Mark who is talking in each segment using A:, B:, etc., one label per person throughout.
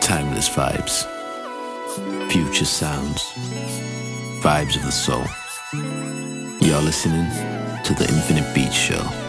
A: Timeless vibes, future sounds, vibes of the soul. You're listening to the Infinite Beat Show.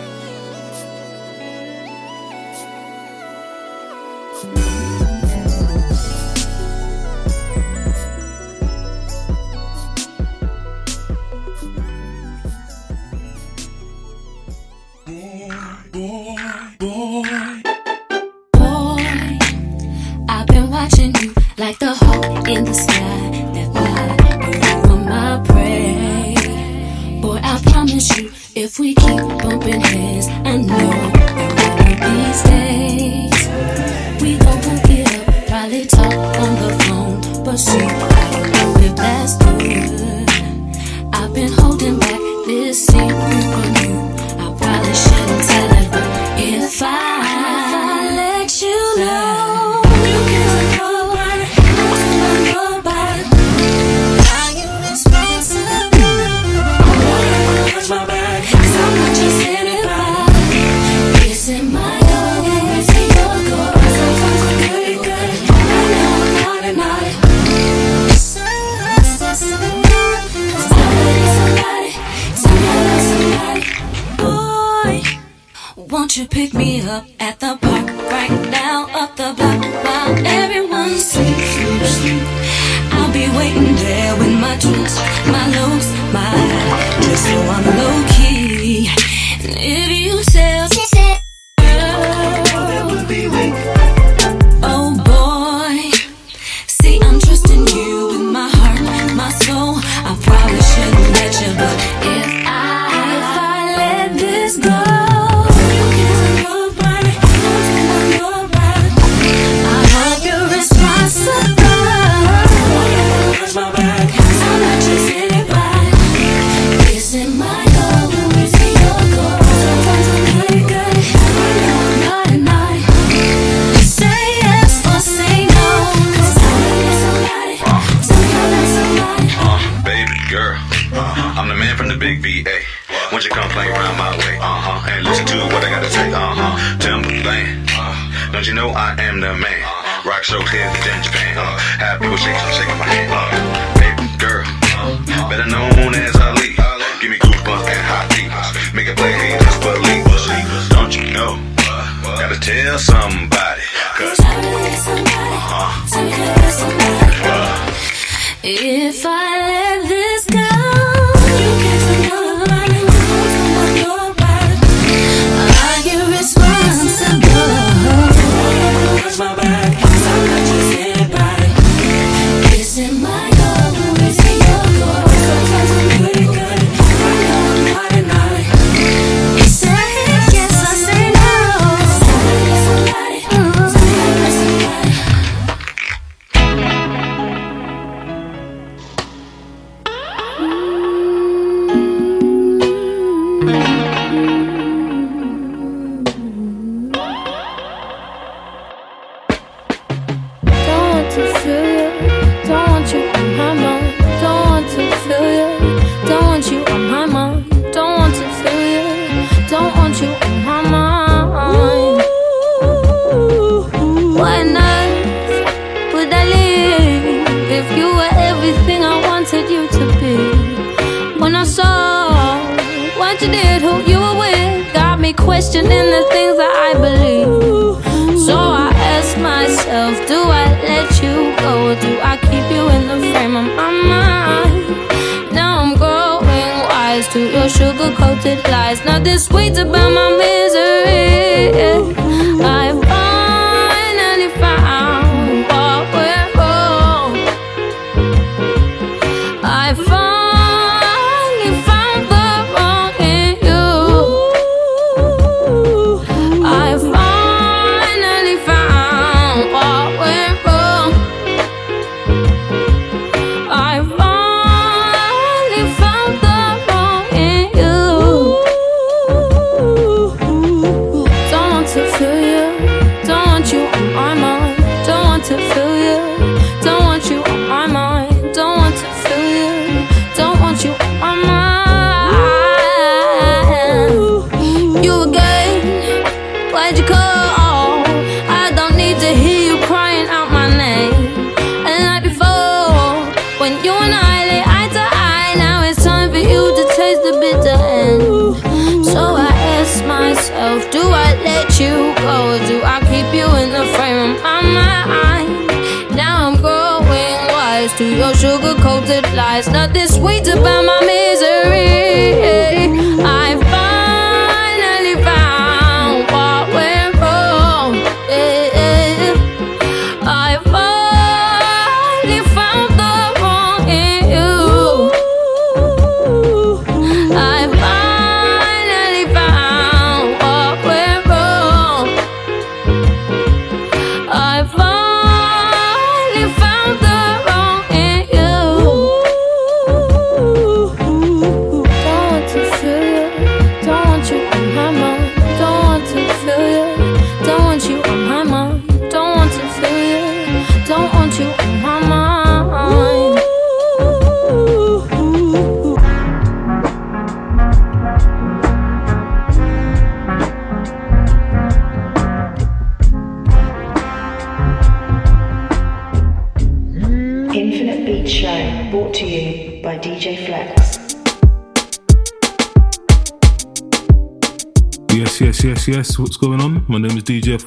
B: I am the man. Rock shows here in Japan. Uh, Happy people shake, shaking my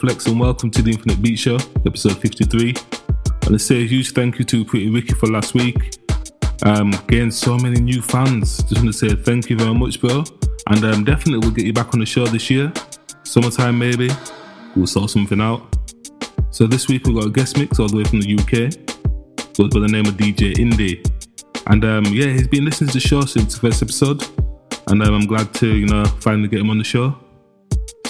C: Flex, and welcome to the Infinite Beat Show, episode 53. And let's say a huge thank you to Pretty Ricky for last week. Um, getting so many new fans. Just want to say thank you very much, bro. And um, definitely we'll get you back on the show this year. Summertime, maybe. We'll sort something out. So this week we've got a guest mix all the way from the UK. Goes by the name of DJ Indie. And um, yeah, he's been listening to the show since the first episode. And um, I'm glad to, you know, finally get him on the show.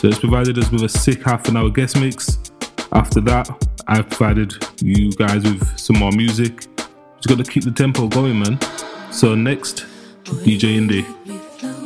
C: So it's provided us with a sick half an hour guest mix. After that, I've provided you guys with some more music. Just got to keep the tempo going, man. So next, DJ Indie.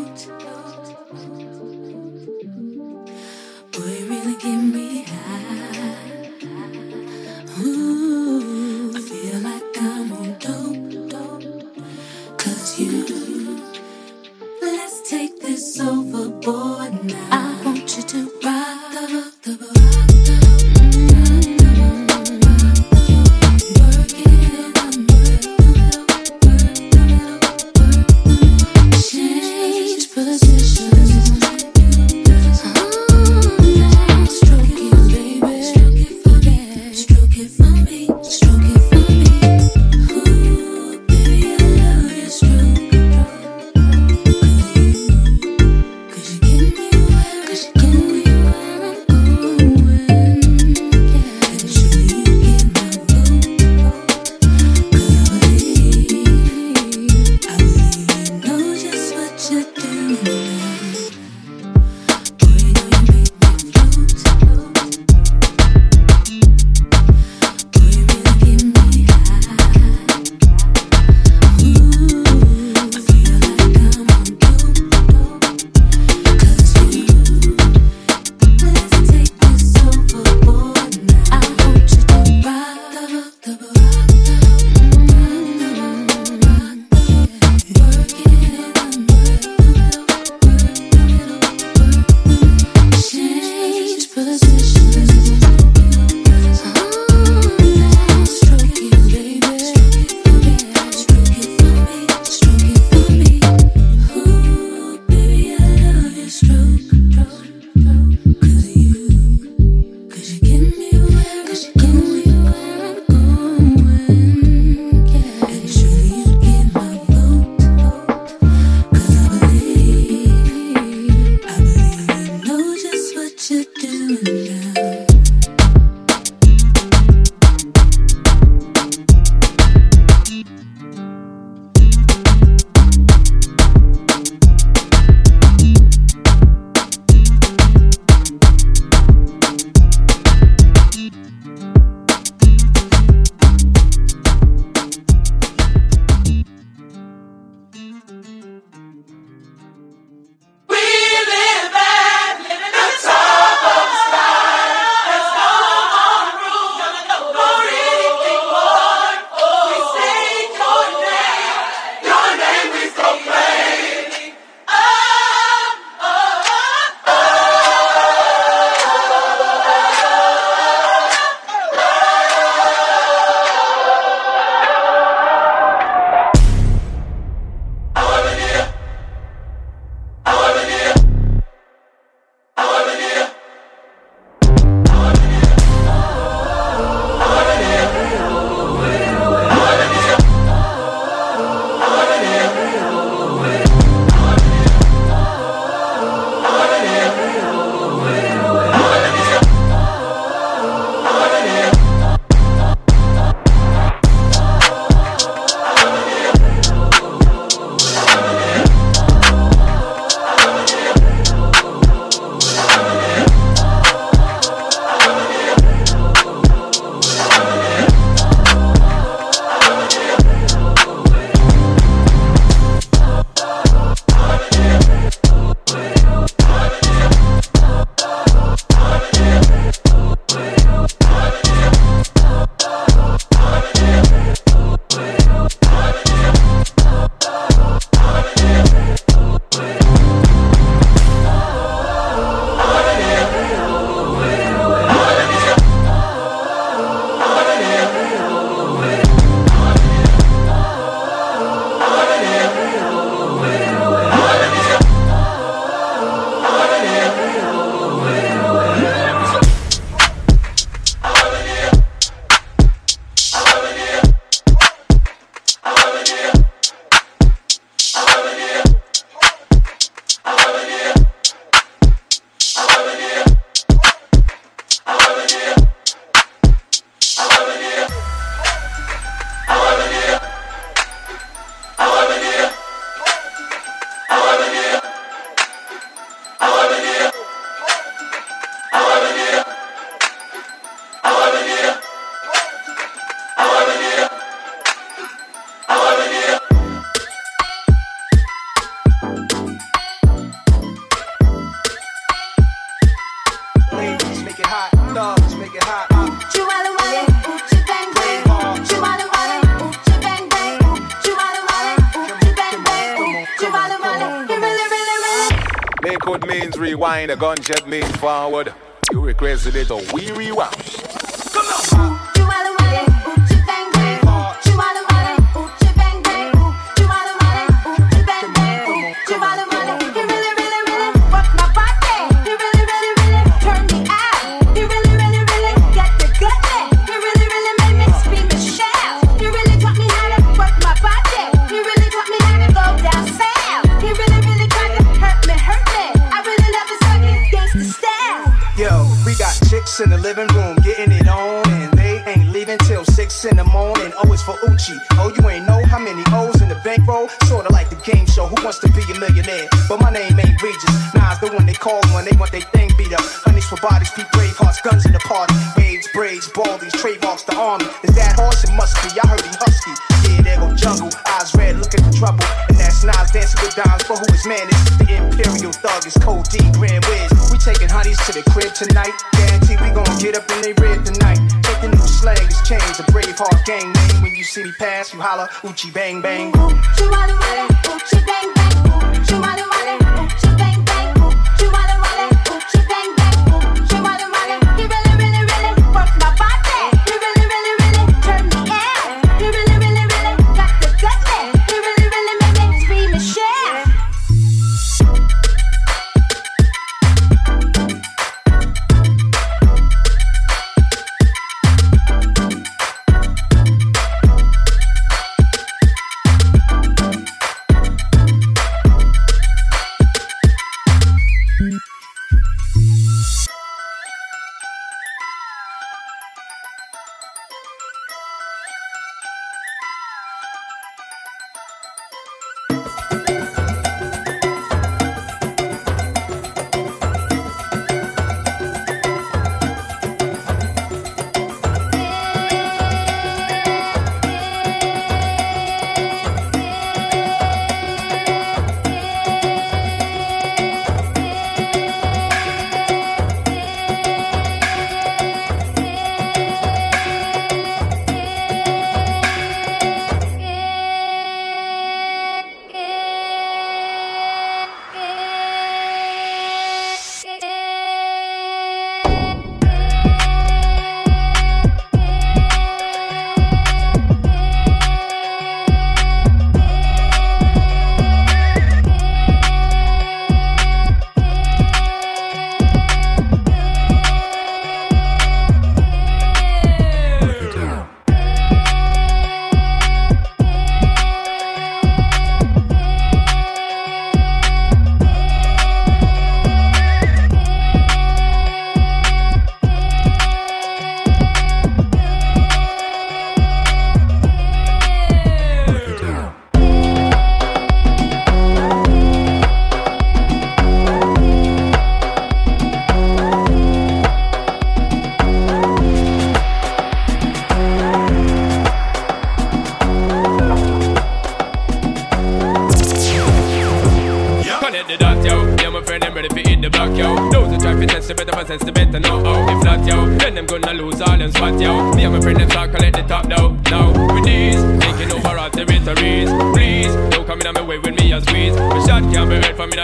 D: Mm-hmm.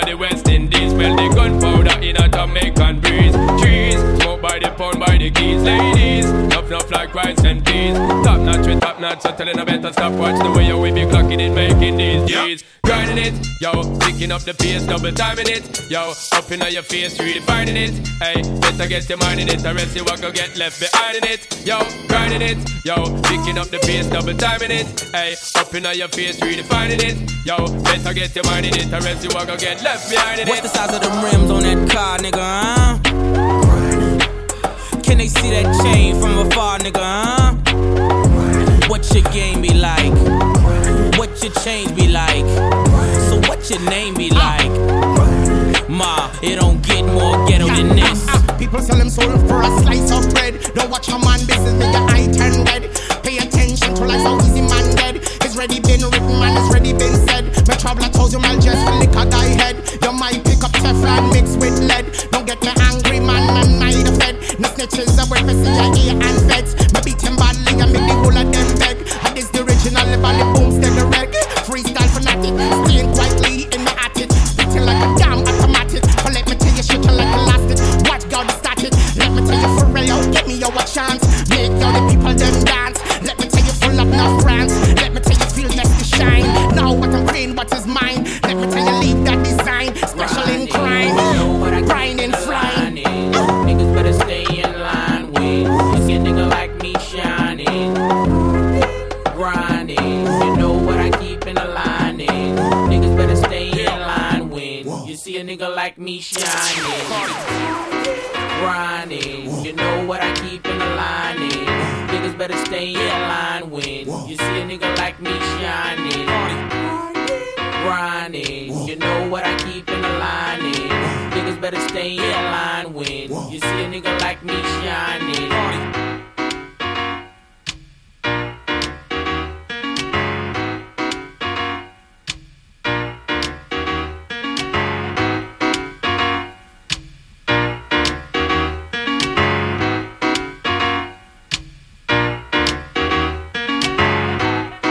E: inna the West Indies. Smell the gunpowder in a Jamaican breeze. Trees, smoke by the pound, by the keys. Ladies, enough, enough like rice and peas. Yo, we be clocking it, making these deeds. Grindin' it, yo, picking up the pace, double timing it,
F: yo, up in your face, really finding it. Hey, better get your mind in it, or else you will go get left behind in it. Yo, grinding it. Yo, picking up the pace, double timing it. Hey, up in your face, really finding it. Yo, better get your mind in it, or else you will go get left behind in it.
G: What's the size of the rims on that car, nigga? Huh? Can they see that chain from afar, nigga? Huh? What your game be like? What your change be like? So what your name be like? Ma, it don't get more ghetto than this.
H: People sell them soul for a slice of bread. Don't watch a man business, make your eye turn red. Pay attention to life, how easy man dead. It's ready been written, man, it's ready been said. My traveler told you, man, just lick a guy head. You might pick up Teflon mixed with lead. Don't get me angry, man, man, I the fed. No snitches, I work for CIA and feds. My beat original, live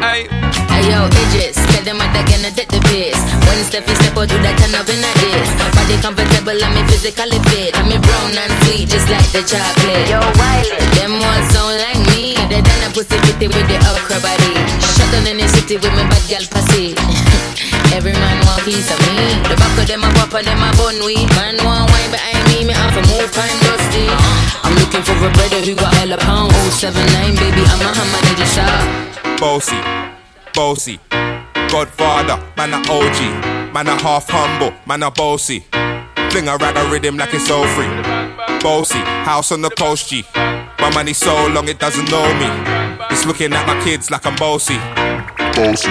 F: hey.
B: Hey yo, Idris, tell them what they're gonna take the piss. When step you step out, do that turn up in a diss. Body comfortable, I'm physically fit. I'm brown and sweet, just like the chocolate. Yo, Wiley, them ones sound like me. They done a pussy kitty with the okra body. Shut down in the city with me bad gal pussy. Every man want piece of me. The back of them a pop and them a bun weed. Man want wine behind me, off a move kind dusty. I'm looking for a brother who got hella pound. 079, baby, I'm a they just shot.
I: Bossy bossy. Godfather, man a OG, man a half humble, man a bossy. Fling a rag a rhythm like it's all free. Bossy, house on the coast G. My money so long it doesn't know me. It's looking at my kids like I'm bossy.
J: Bossy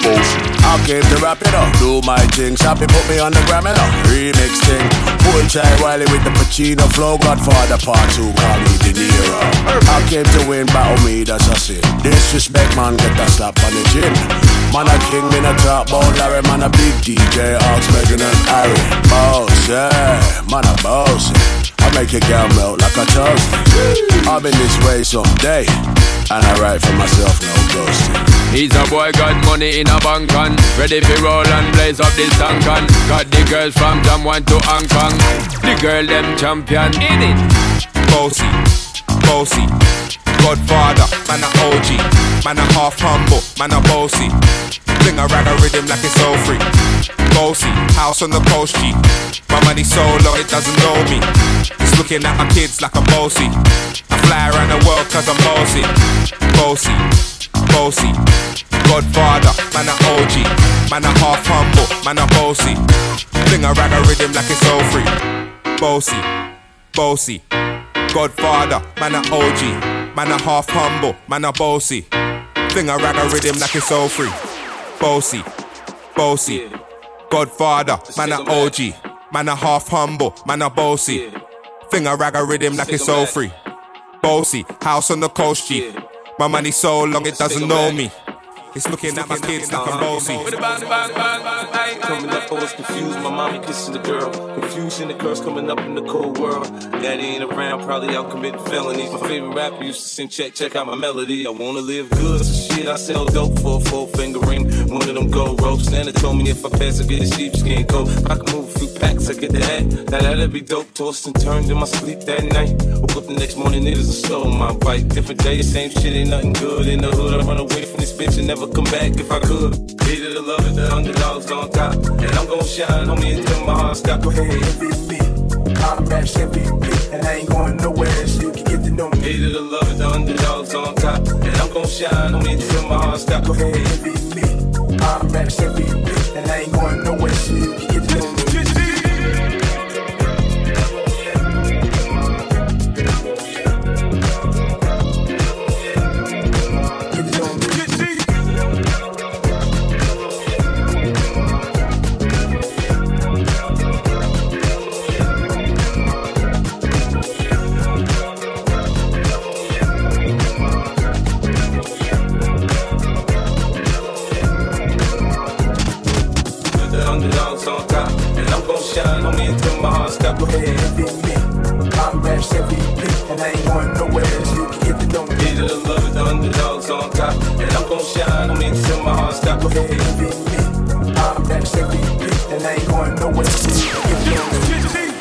J: bossy. I came to rap it up, do my thing. Sappy put me on the gram it up, remix thing. Full chai Wiley with the Pacino flow. Godfather part two, call me De Niro. I came to win, battle me, that's a sin. Disrespect, man, get that slap on the chin. Man a king, man a top bone Larry, man a big DJ, Ox, Megan and Harry. Boss, yeah, man a boss. I make your girl melt like a toast. I've been this way someday, and I write for myself, no ghosting.
F: He's a boy got money in a bank on Ready for roll and blaze up this tank on Got the girls from Jamwan to Hong Kong The girl them champion in it
I: Bossy, bossy Godfather, man a OG Man a half humble, man a bossy Fling a rag a rhythm like it's all free Bossy, house on the coast G My money so low it doesn't know me It's looking at my kids like I'm bossy I fly around the world cause I'm bossy Bossy bossy. Godfather, man a OG. Man a half humble, man a bossy. Fling a rag a rhythm like it's all free. Bossy, bossy. Godfather, man a OG. Man a half humble, man a bossy. Fling a rag a rhythm like it's all free. Bossy, bossy. Godfather, man a OG. Man a half humble, man a bossy. Fling a rag a rhythm like it's all free. Bossy, house on the coast G. My money so long it doesn't know me. It's looking at my kids like I'm bossy.
K: Coming up, I was confused. My mommy kissing the girl. Confusion, the curse coming up in the cold world. Daddy ain't around, probably out committing felonies. My favorite rapper used to sing, check, check out my melody. I wanna live good, so shit, I sell dope for a four finger ring. One of them gold ropes. Nana told me if I pass, I get a sheepskin coat. I can move a few packs, I get that. hat. Now that'd be dope. Tossed and turned in my sleep that night. Woke up the next morning, it is a slow my bike. Different day, same shit, ain't nothing good in the hood. I run away from this bitch and never come back if I could. Hated the love it, the underdogs on top. And I'm gon' shine on me until my heart stop. Go ahead, me. I'm match MVP, and I ain't going nowhere, so you can get to know me. Hated the love the underdogs on top. And I'm gon' shine on me until my heart stop. Go ahead, me. I'm match MVP, and I ain't going nowhere, so you can get to know me.
L: shine on me until my heart stop. Go ahead and beat me. I'm raps every beat, and I ain't going nowhere. So you can get to know me.
M: Need a
E: love with the underdogs on top, and I'm gonna shine on me until my heart stop. Go ahead and beat me. I'm raps every beat, and I ain't going nowhere. So you can get to me.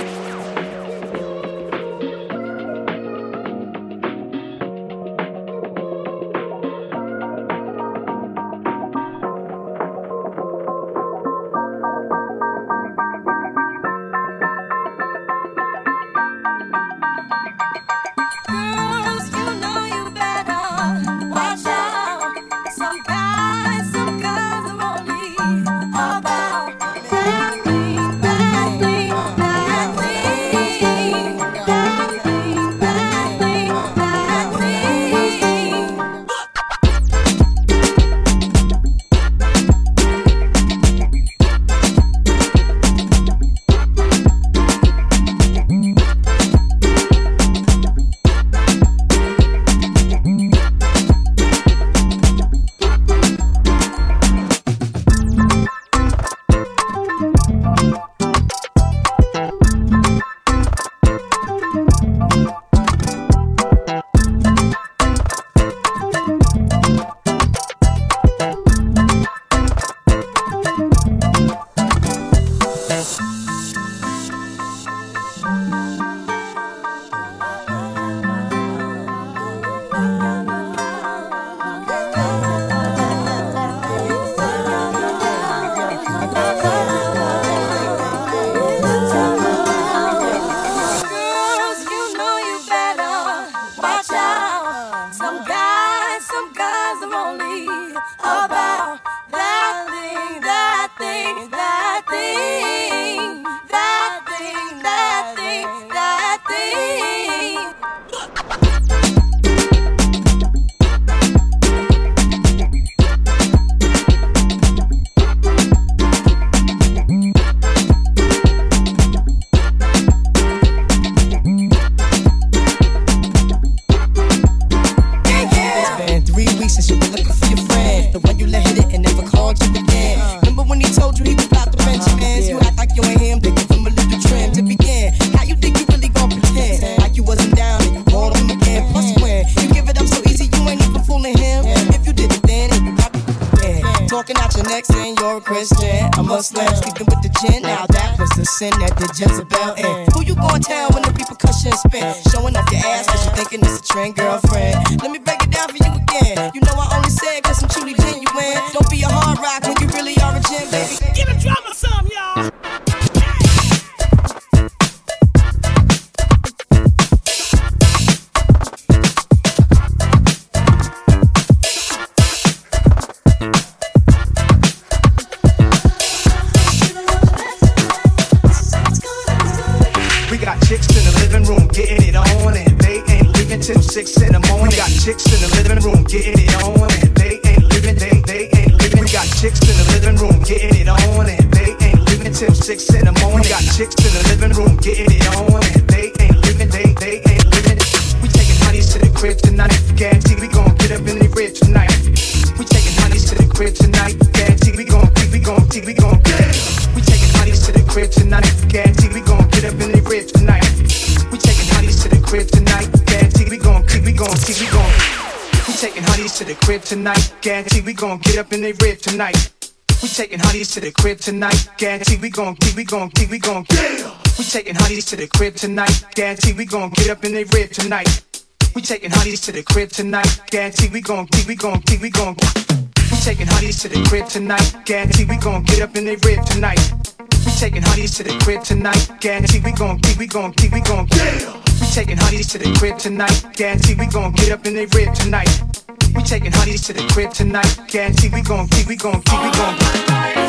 E: gon' get up in they rib tonight. We taking honeys to the crib tonight. Guarantee we gon' get, we gon' get, we gon' get. We taking honeys to the crib tonight. Guarantee we gon' get up in they rib tonight. We taking honeys to the crib tonight. Guarantee we gon' get, we gon' get, we gon' get. We taking honeys to the crib tonight. Guarantee we gon' get up in they rib tonight. We taking honeys to the crib tonight. Guarantee we gon' get, we gon' get, we gon' get. We taking honeys to the crib tonight. Guarantee we gon' get up in they rib tonight. We taking honeys to the crib tonight. Guarantee we gon' keep, we gon'
B: keep, we gon' keep.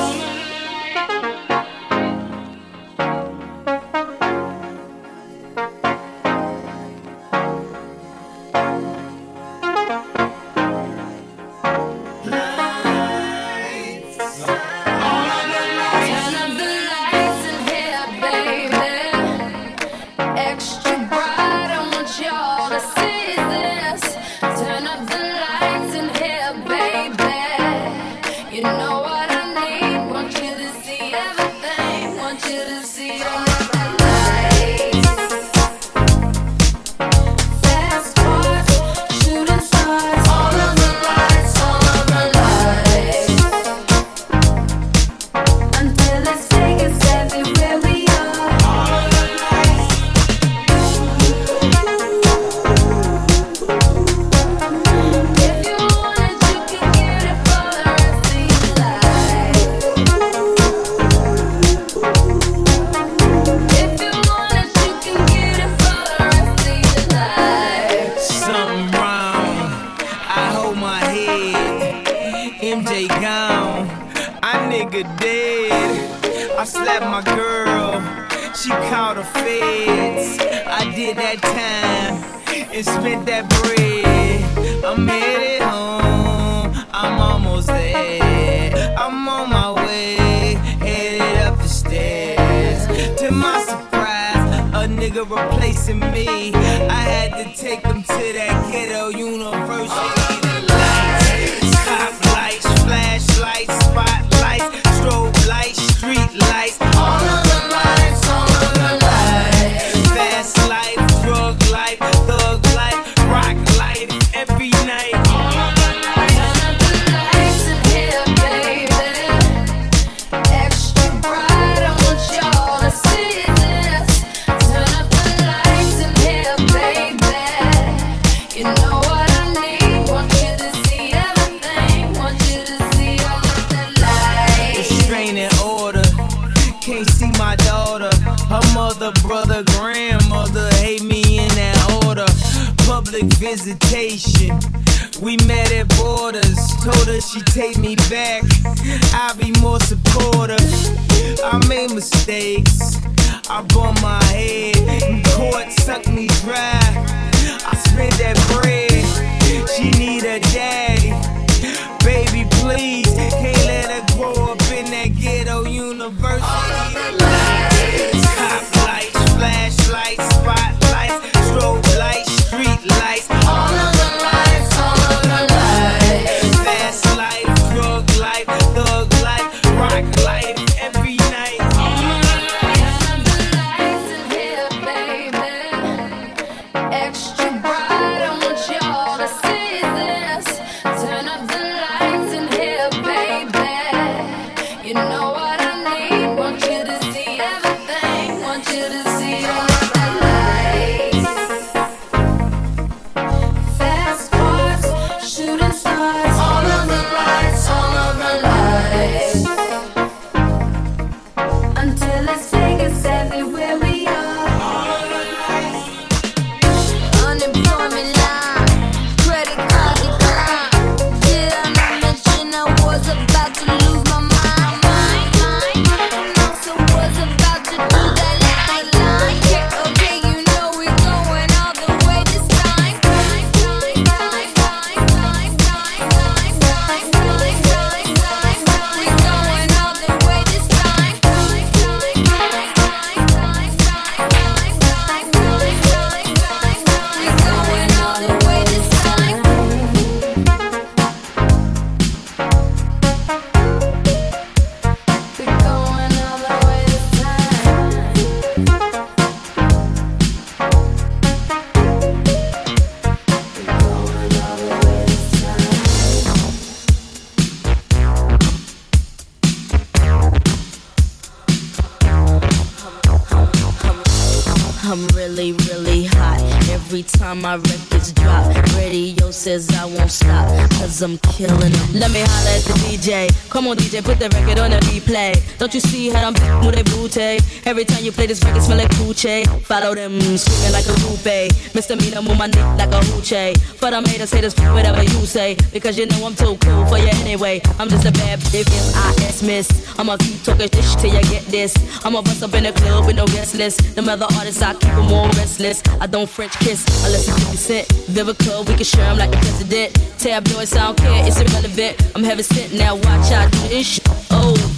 B: Don't you see how I'm with a booty? Every time you play this record, smell like coochie. Follow them, screaming like a groupie. Misdemeanor, move my neck like a hoochie. But I'm haters, haters, whatever you say. Because you know I'm too cool for you anyway. I'm just a bad bitch, I miss. I'ma keep talking this till you get this. I'ma bust up in the club with no guest list. The other artists, I keep them all restless. I don't French kiss unless it's 50 cent. Vivica, we can share them like the president. Tabloids, I don't care, it's irrelevant. I'm heaven sent now, watch out, do this shit. Oh.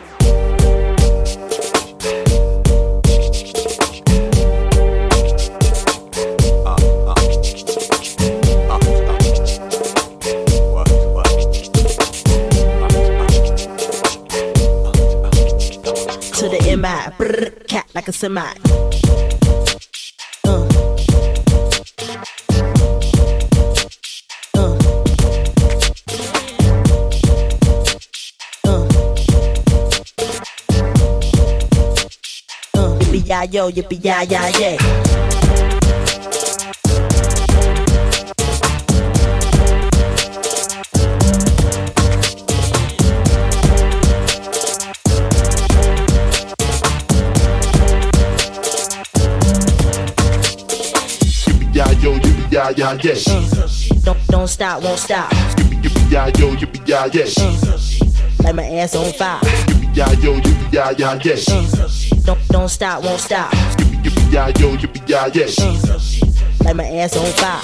N: Like a semi.
B: Uh. Uh. Uh. Yippee ya yeah.
N: yeah, yeah, yeah. Uh, don't don't stop, won't stop. Yippee yippee yeah, yo, yippee yeah, yeah. Uh, like my ass on fire. Yippee yeah, yo, yippee yeah, yeah, yeah. Uh, don't don't stop, won't stop. Yippee yippee yeah, yo, yippee yeah, yeah. Uh, like my ass on fire.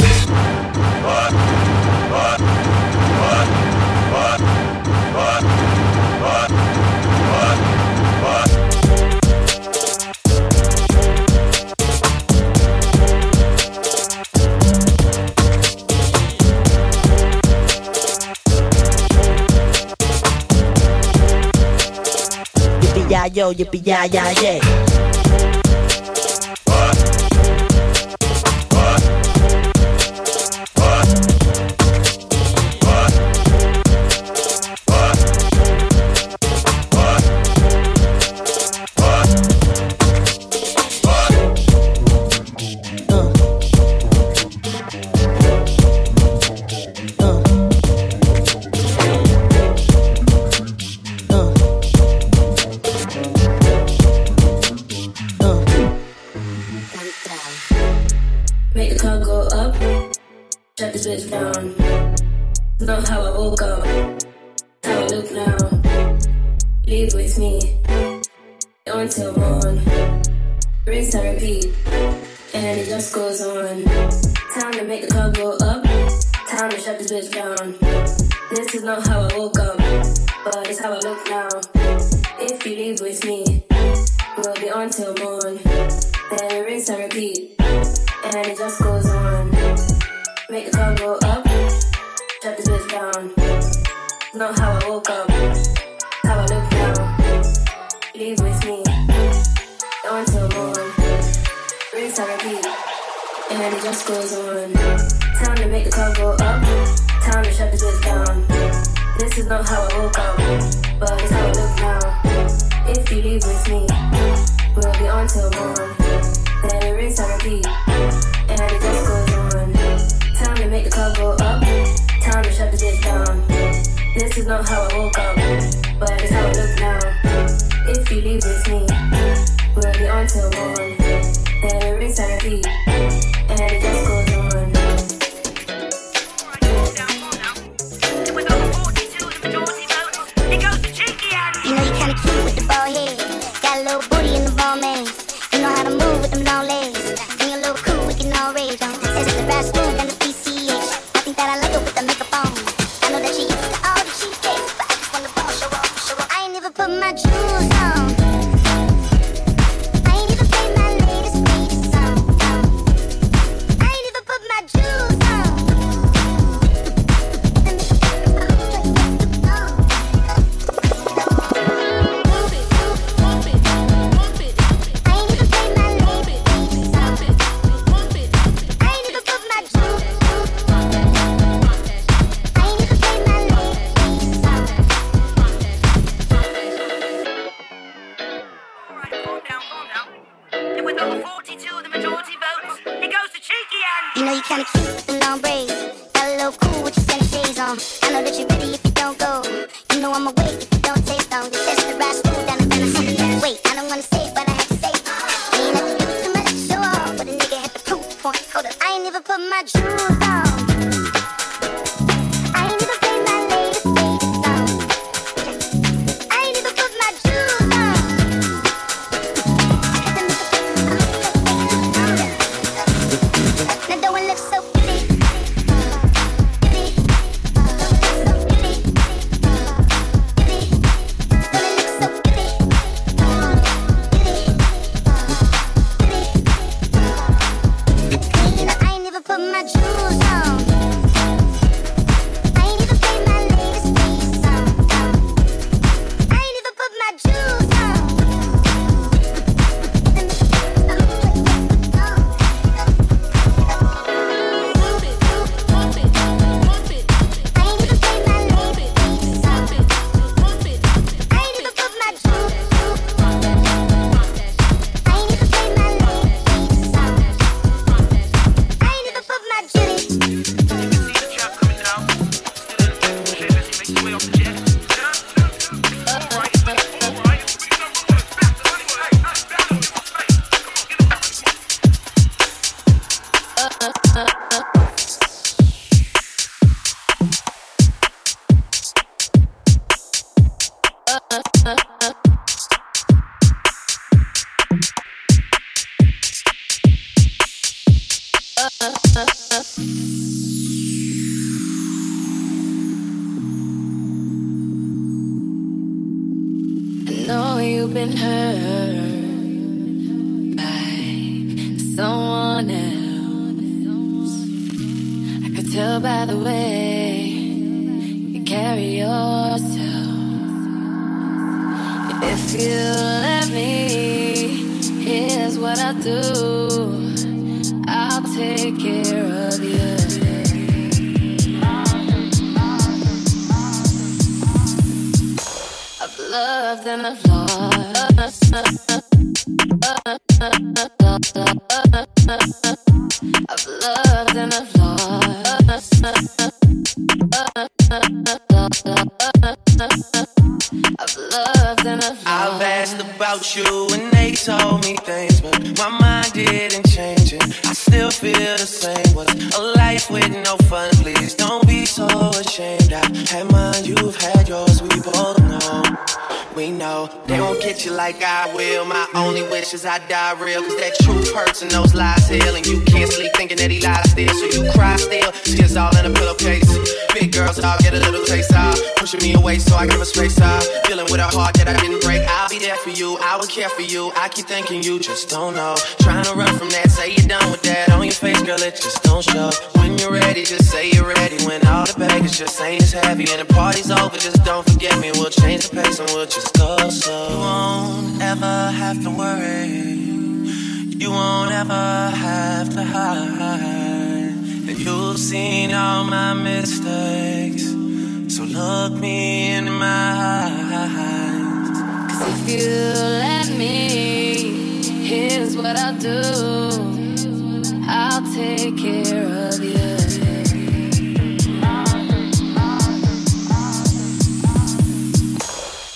N: What? What? What? What? What? Yo, yippee, yeah, yeah, yeah. it's me.
O: Until one. Rinse and repeat. And it just goes on. Time to make the club go up. Time to shut this bitch down. This is not how I woke up, but it's how I look now. If you leave with me, we'll be on till morn. Then rinse and repeat. And it just goes on. Make the club go up. Shut this bitch down. Not how I woke up. Leave with me. Don't tell on. Rinse and repeat. And it just goes on.
P: Time to make the car go up. Time to shut the doors down. This is not how I woke up, but it's how I look now. If you leave with me, we'll be on till morn. Then it rinse and repeat. And it just goes on. Time to make the car go up. Time to shut the doors down. This is not how I woke up, but it's how I look now. If you leave with me, we'll be on till morn. Then it rinse and it just goes even put my jewels
Q: only I die real. Cause that truth hurts and those lies heal. And you can't sleep thinking that he lied still. So you cry still. Tears all in a pillowcase. Big girls all get a little taste out. Pushing me away so I give a space out. Feeling with a heart that I for you, I would care for you. I keep thinking you just don't know. Trying to run from that, say you're done with that. On your face, girl, it just don't show. When you're ready, just say you're ready. When all the baggage just ain't as heavy and the party's over, just don't forget me. We'll change the pace and we'll just go slow. You won't ever have to worry. You won't ever have to hide. And you've seen all my mistakes. So look me in my eyes
B: if you let me, here's what I'll do. I'll take care of you.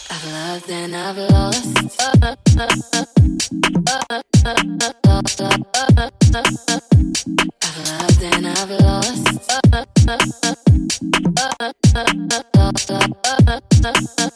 B: I've loved and I've lost. I've loved and I've lost. Uh, uh,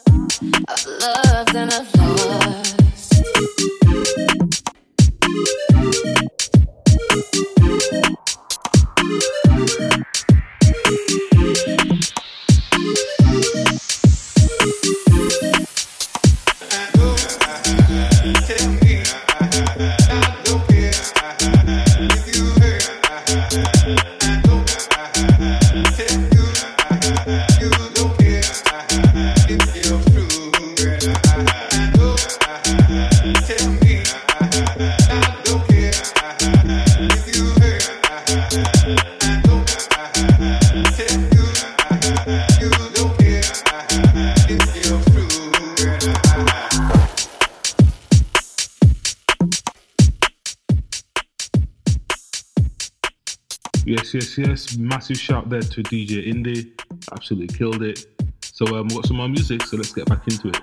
R: yes, yes. Massive shout there to DJ Indy. Absolutely killed it. So um, we've got some more music, so let's get back
Q: into it.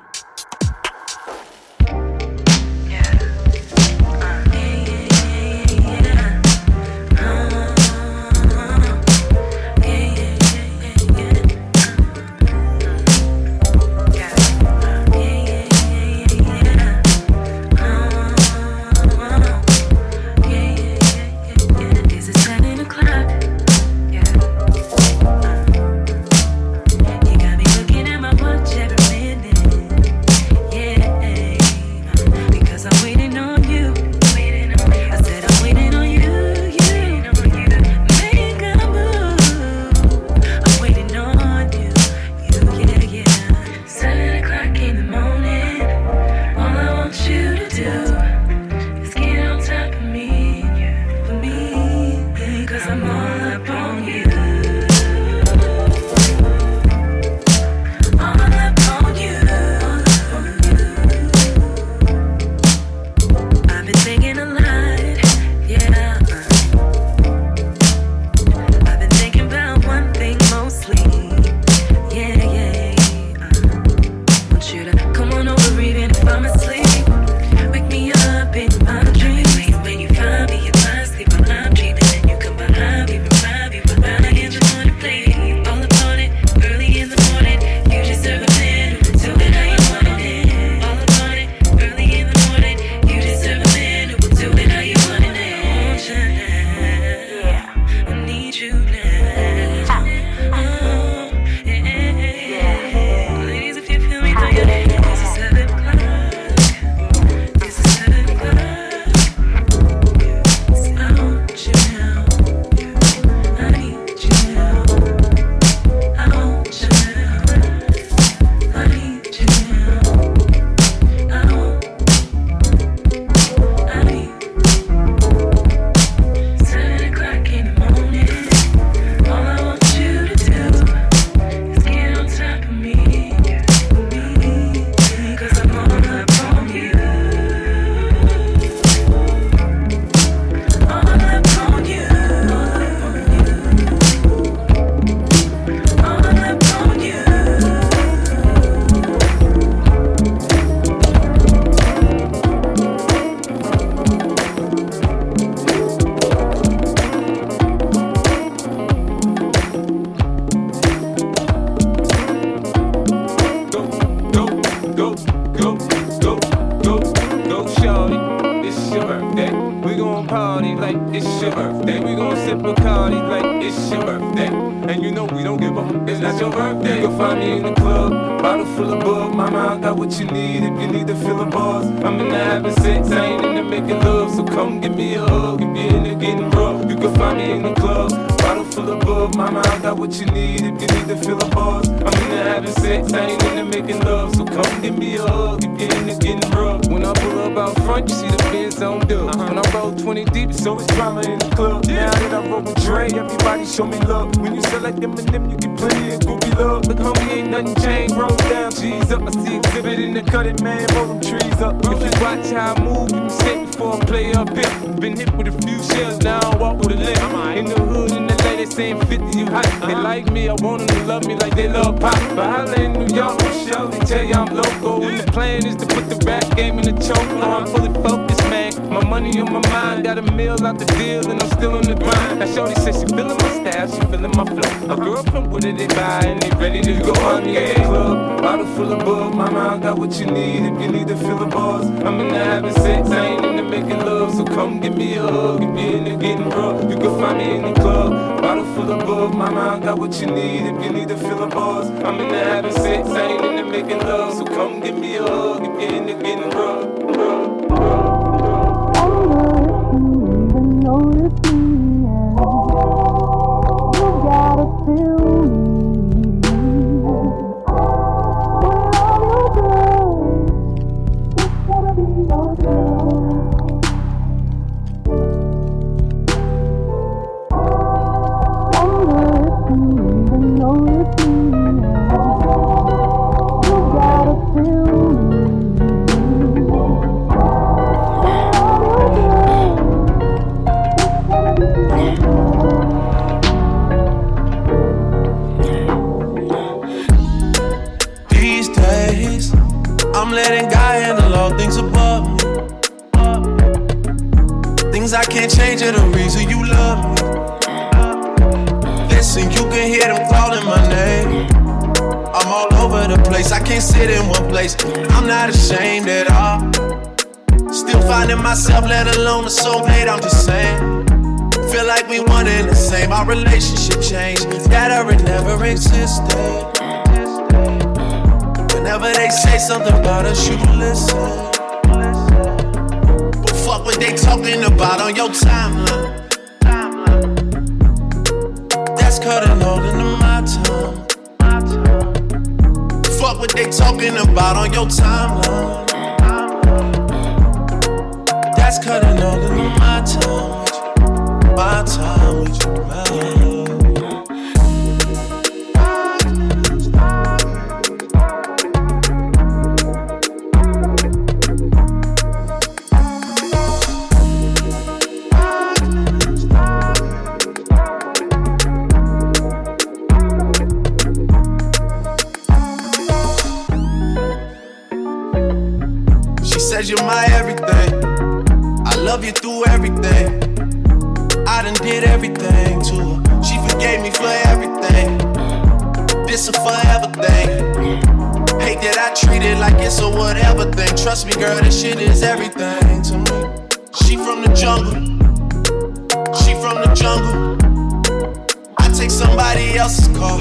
Q: take somebody else's car.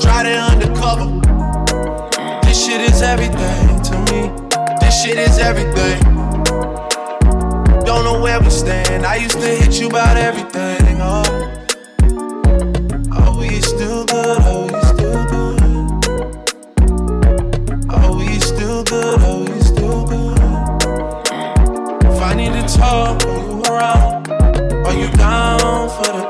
Q: Try to undercover. This shit is everything to me. This shit is everything. Don't know where we stand. I used to hit you about everything. Oh, oh are we still good? Oh, are we still good? Oh, are we still good? Are we still good? If I need to talk, are you around? Are you down for the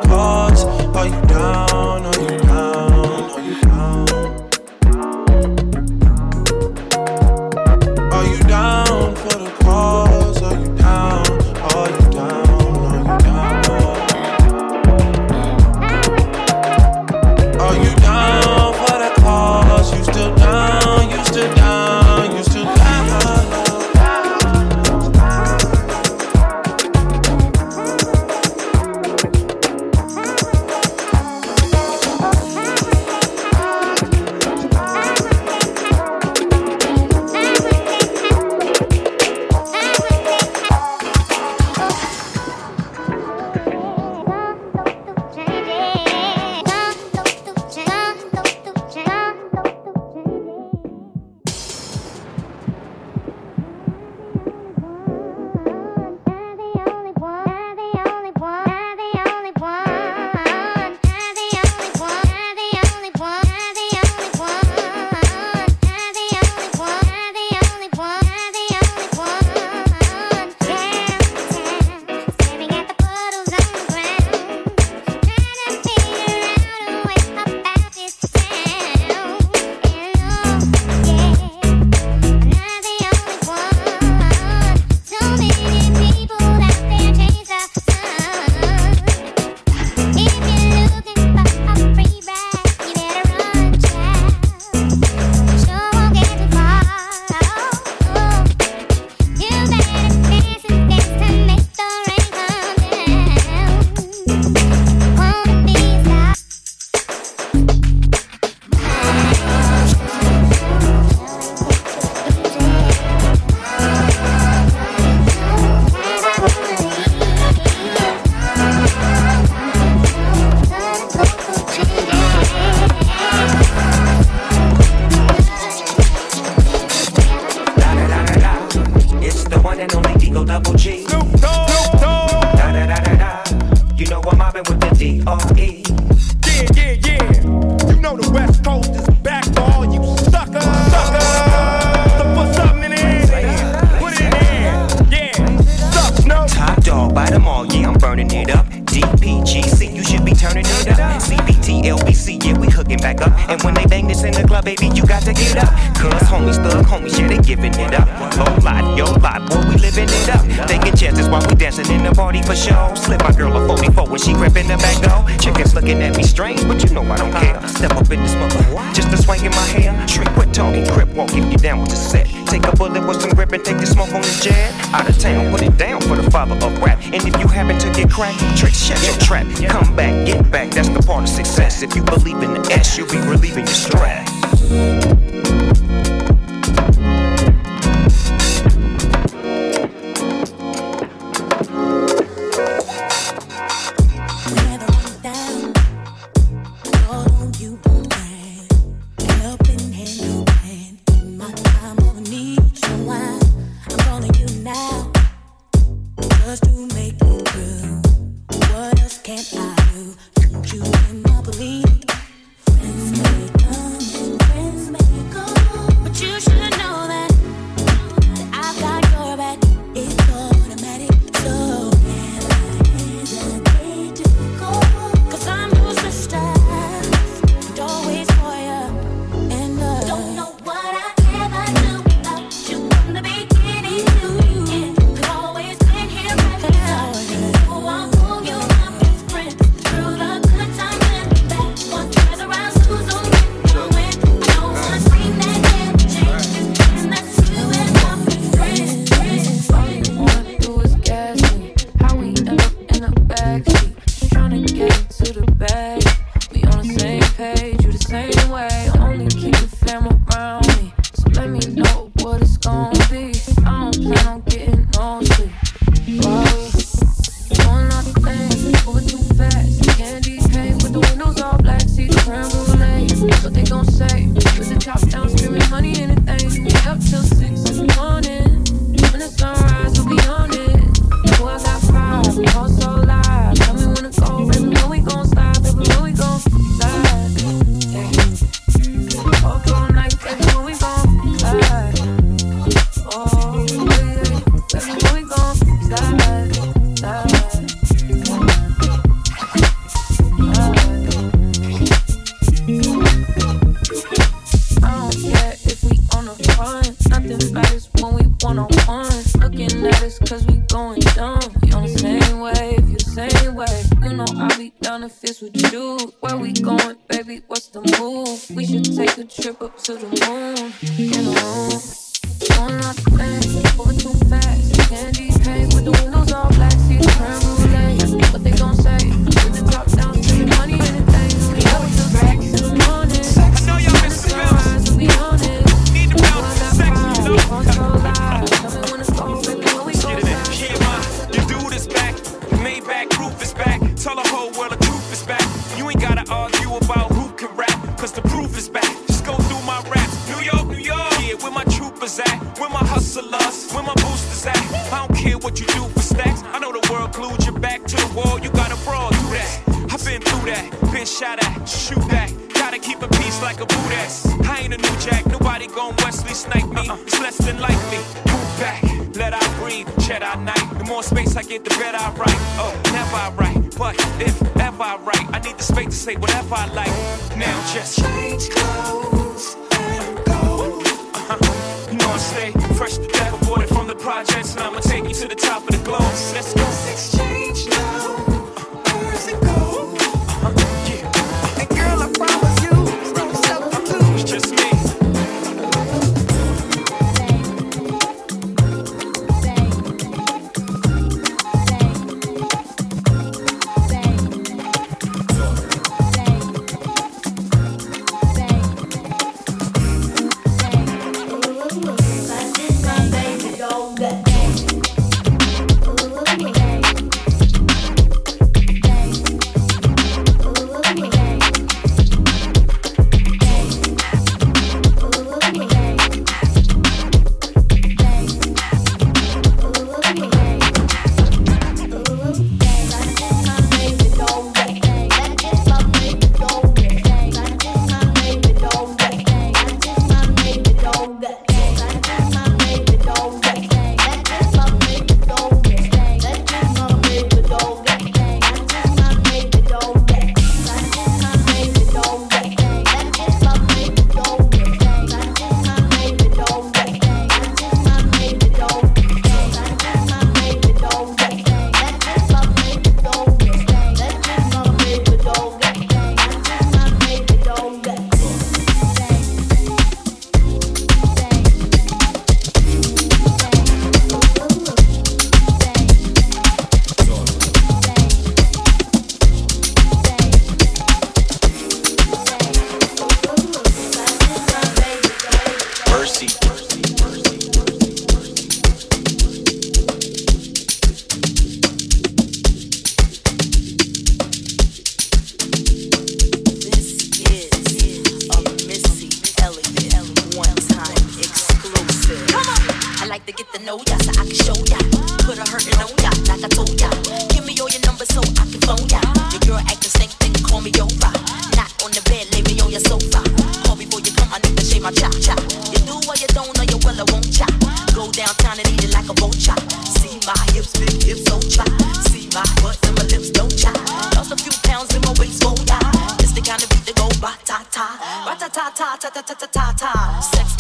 S: ta ta ta ta ta ta ta. Sex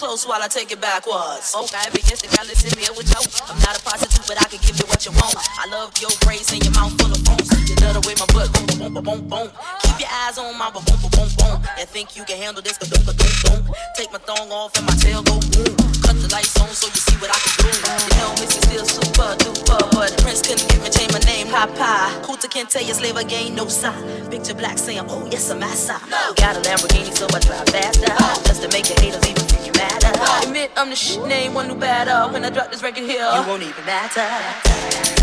S: close while I take it
B: backwards. Oh, I every instant I
T: listen here with you. I'm not a prostitute, but I can give you what you want. I love your braids and your mouth full of bones. You love the way my butt boom, boom, boom, boom, boom. Keep your eyes on my boom, boom, boom, boom. And think you can handle this? cause don't, don't, don't. Take my thong off and my tail go boom. Cut the lights on so you see what I can do. The helmets is still super duper, but Prince couldn't get me change my name. Papa, Kuta can't tell you slave again, no sign. Picture black saying, Oh yes, I'm massa. No. Got a Lamborghini, so I drive fast just to make the haters even. I'm the shit name, one who better. When I drop this record here, you won't even matter.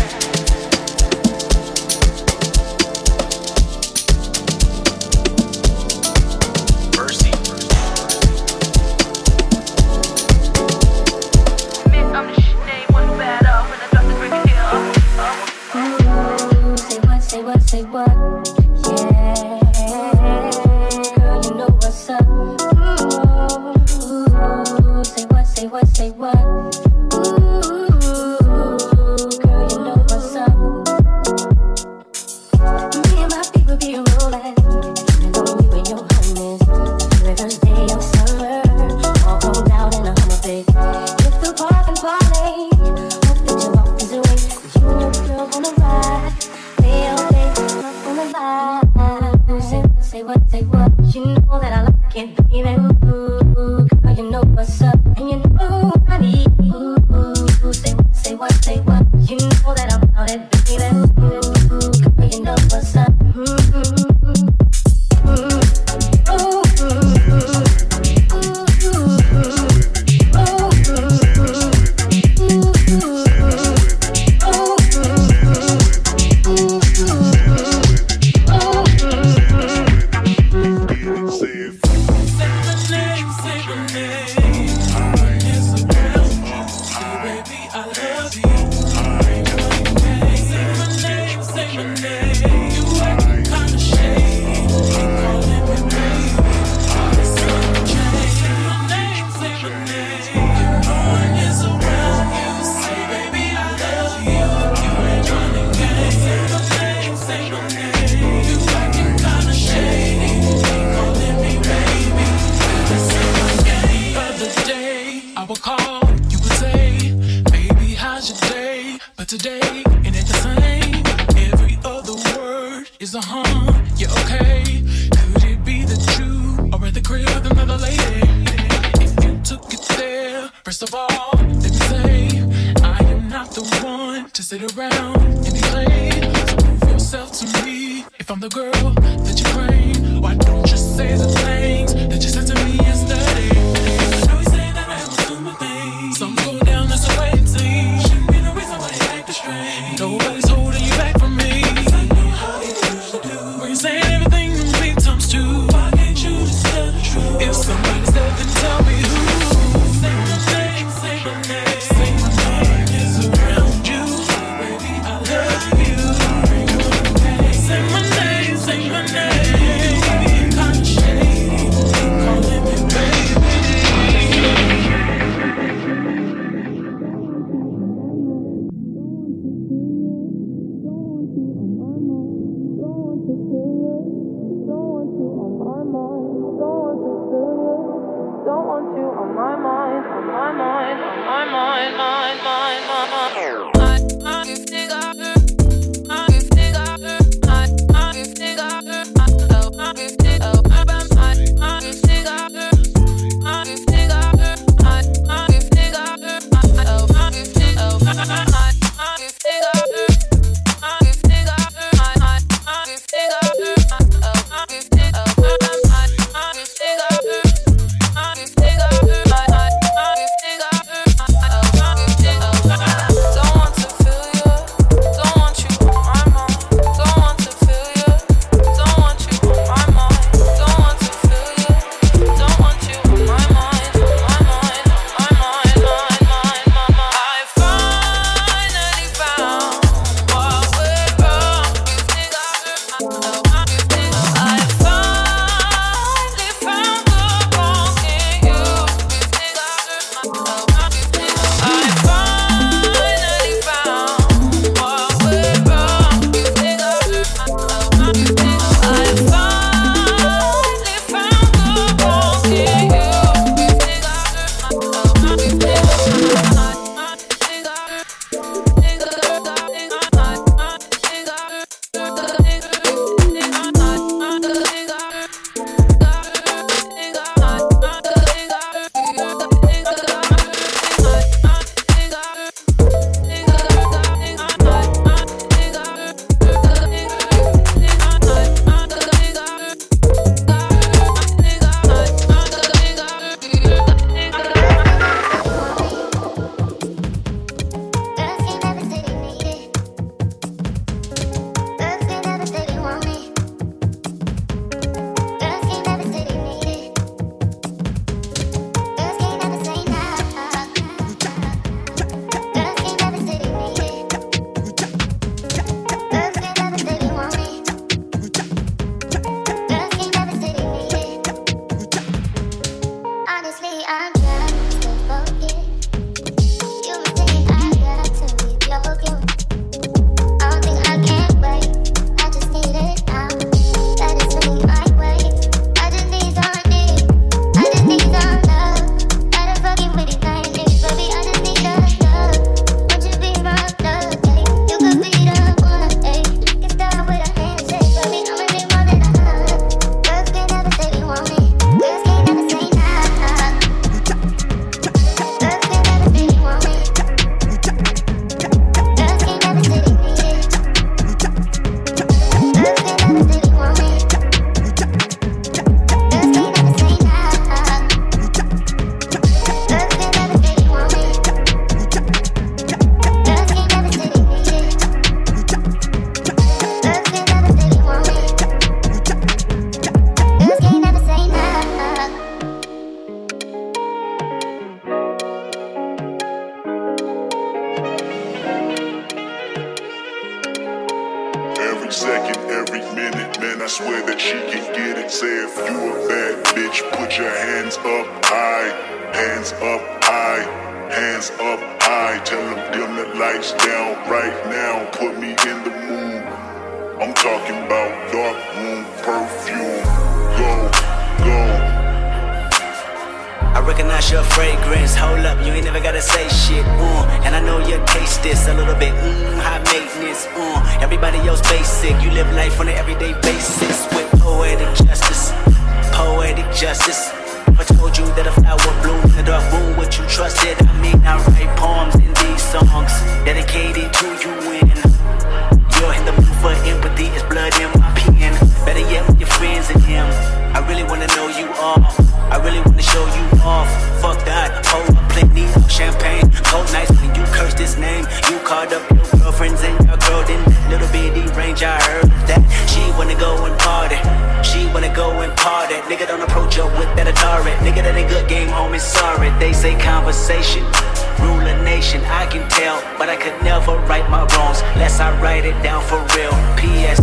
U: It
V: down
Q: for real. P.S.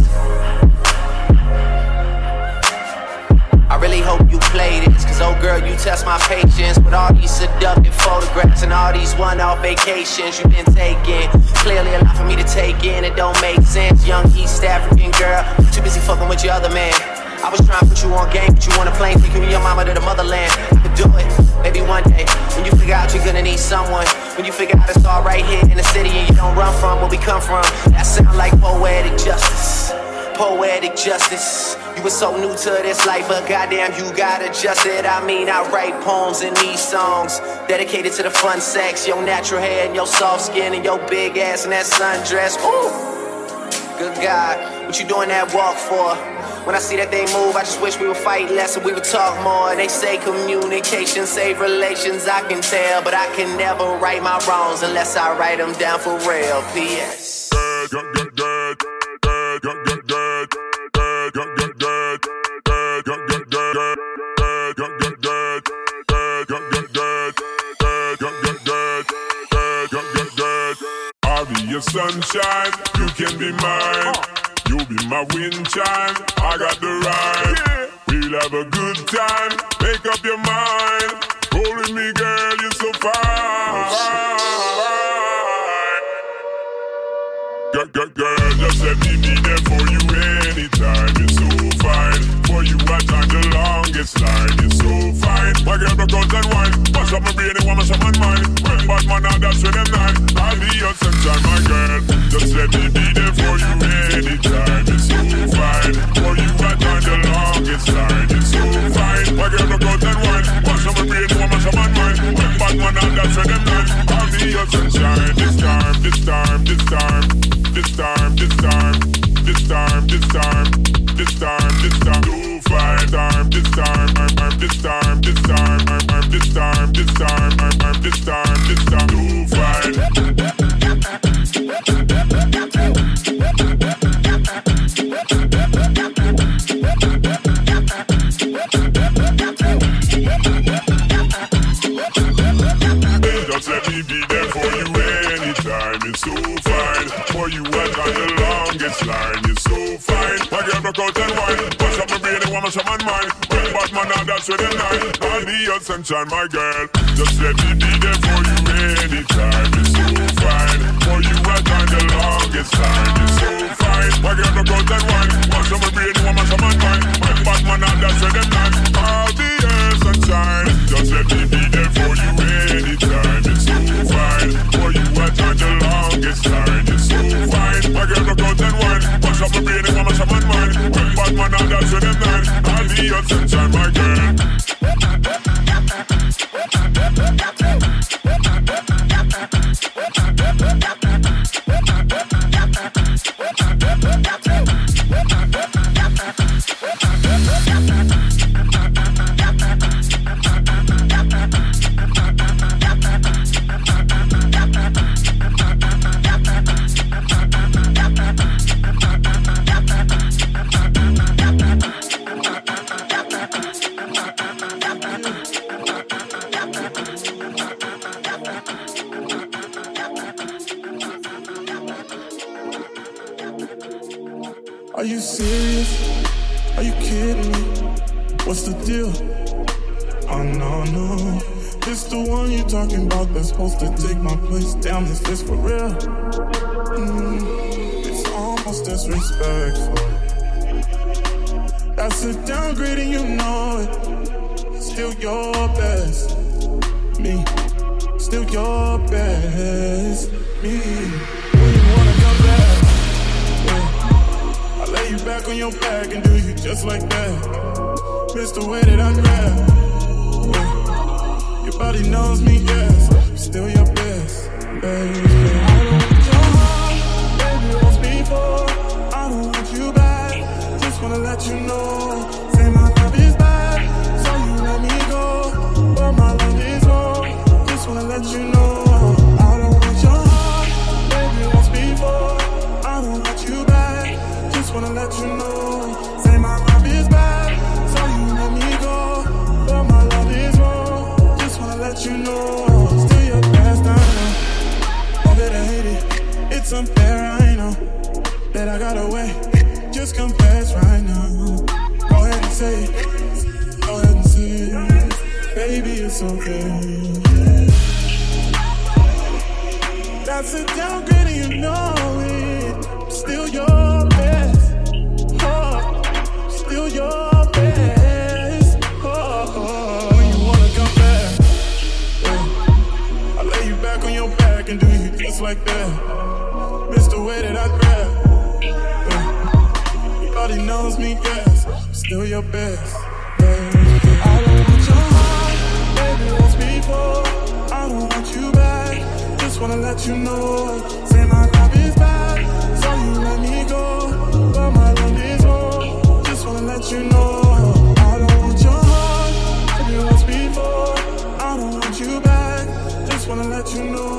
Q: I really hope you play this, cause oh girl, you test my patience with all these seductive photographs and all these one off vacations you've been taking. Clearly, a lot for me to take in, it don't make sense. Young East African girl, too busy fucking with your other man. I was trying to put you on game, but you on a plane, taking your mama to the motherland. I could do it, maybe one day. When you figure out you're gonna need someone, when you figure out it's all right here in the city and you don't run from where we come from, that sound like poetic justice poetic justice. You were so new to this life, but goddamn, you got adjusted. I mean, I write poems in these songs dedicated to the fun sex, your natural hair and your soft skin and your big ass and that sundress. Ooh, good God, what you doing that walk for? When I see that they move, I just wish we would fight less and we would talk more. They say communication save relations, I can tell, but I can never right my wrongs unless I write them down for real. P.S.
W: Your sunshine, you can be mine. You be my wind chime, I got the rhyme. We'll have a good time, make up your mind. Holding me, girl, you're so fine. Girl, girl, girl, just let me be there for you anytime. You're so fine. For you, I time the longest line. You're so fine. My girl, broke out and wine. Mash up my brain, and mash up my mind. Bad man, now that's when them nine. I'll be Sunshine, my girl. Just let me be there for you anytime. It's so fine. For you, I got the longest line. You're so fine. My girl broke out and wine. Up my brain and want my mind. When bad man, now that's with the night. I'll be your sunshine. Just let me be there for you anytime. It's so fine. For you, I got the longest line. It's so fine. My girl broke out and wine. Up my brain and want my mind. When bad man, now that's with the night. I'll be your sunshine, my
T: disrespectful. That's a downgrade and you know it. Still your best. Me. Still your best. Me. When you wanna come back. Yeah. I lay you back on your back and do you just like that. Miss the way that I grab. Yeah. Your body knows me, yes. Still your best. Baby. Wanna let you know. Say my love is bad, so you let me go. But my love is wrong. Just wanna let you know. Okay. That's a downgrade and you know it. Still your best. Oh, still your best. Oh, when you wanna come back. Yeah. I lay you back on your back and do you just like that. Miss the way that I grab. Yeah. Your body knows me, yes. Still your best. just wanna let you know. Say my love is bad, so you let me go. But my love is wrong, just wanna let you know. I don't want your heart, before. I don't want you back, just wanna let you know.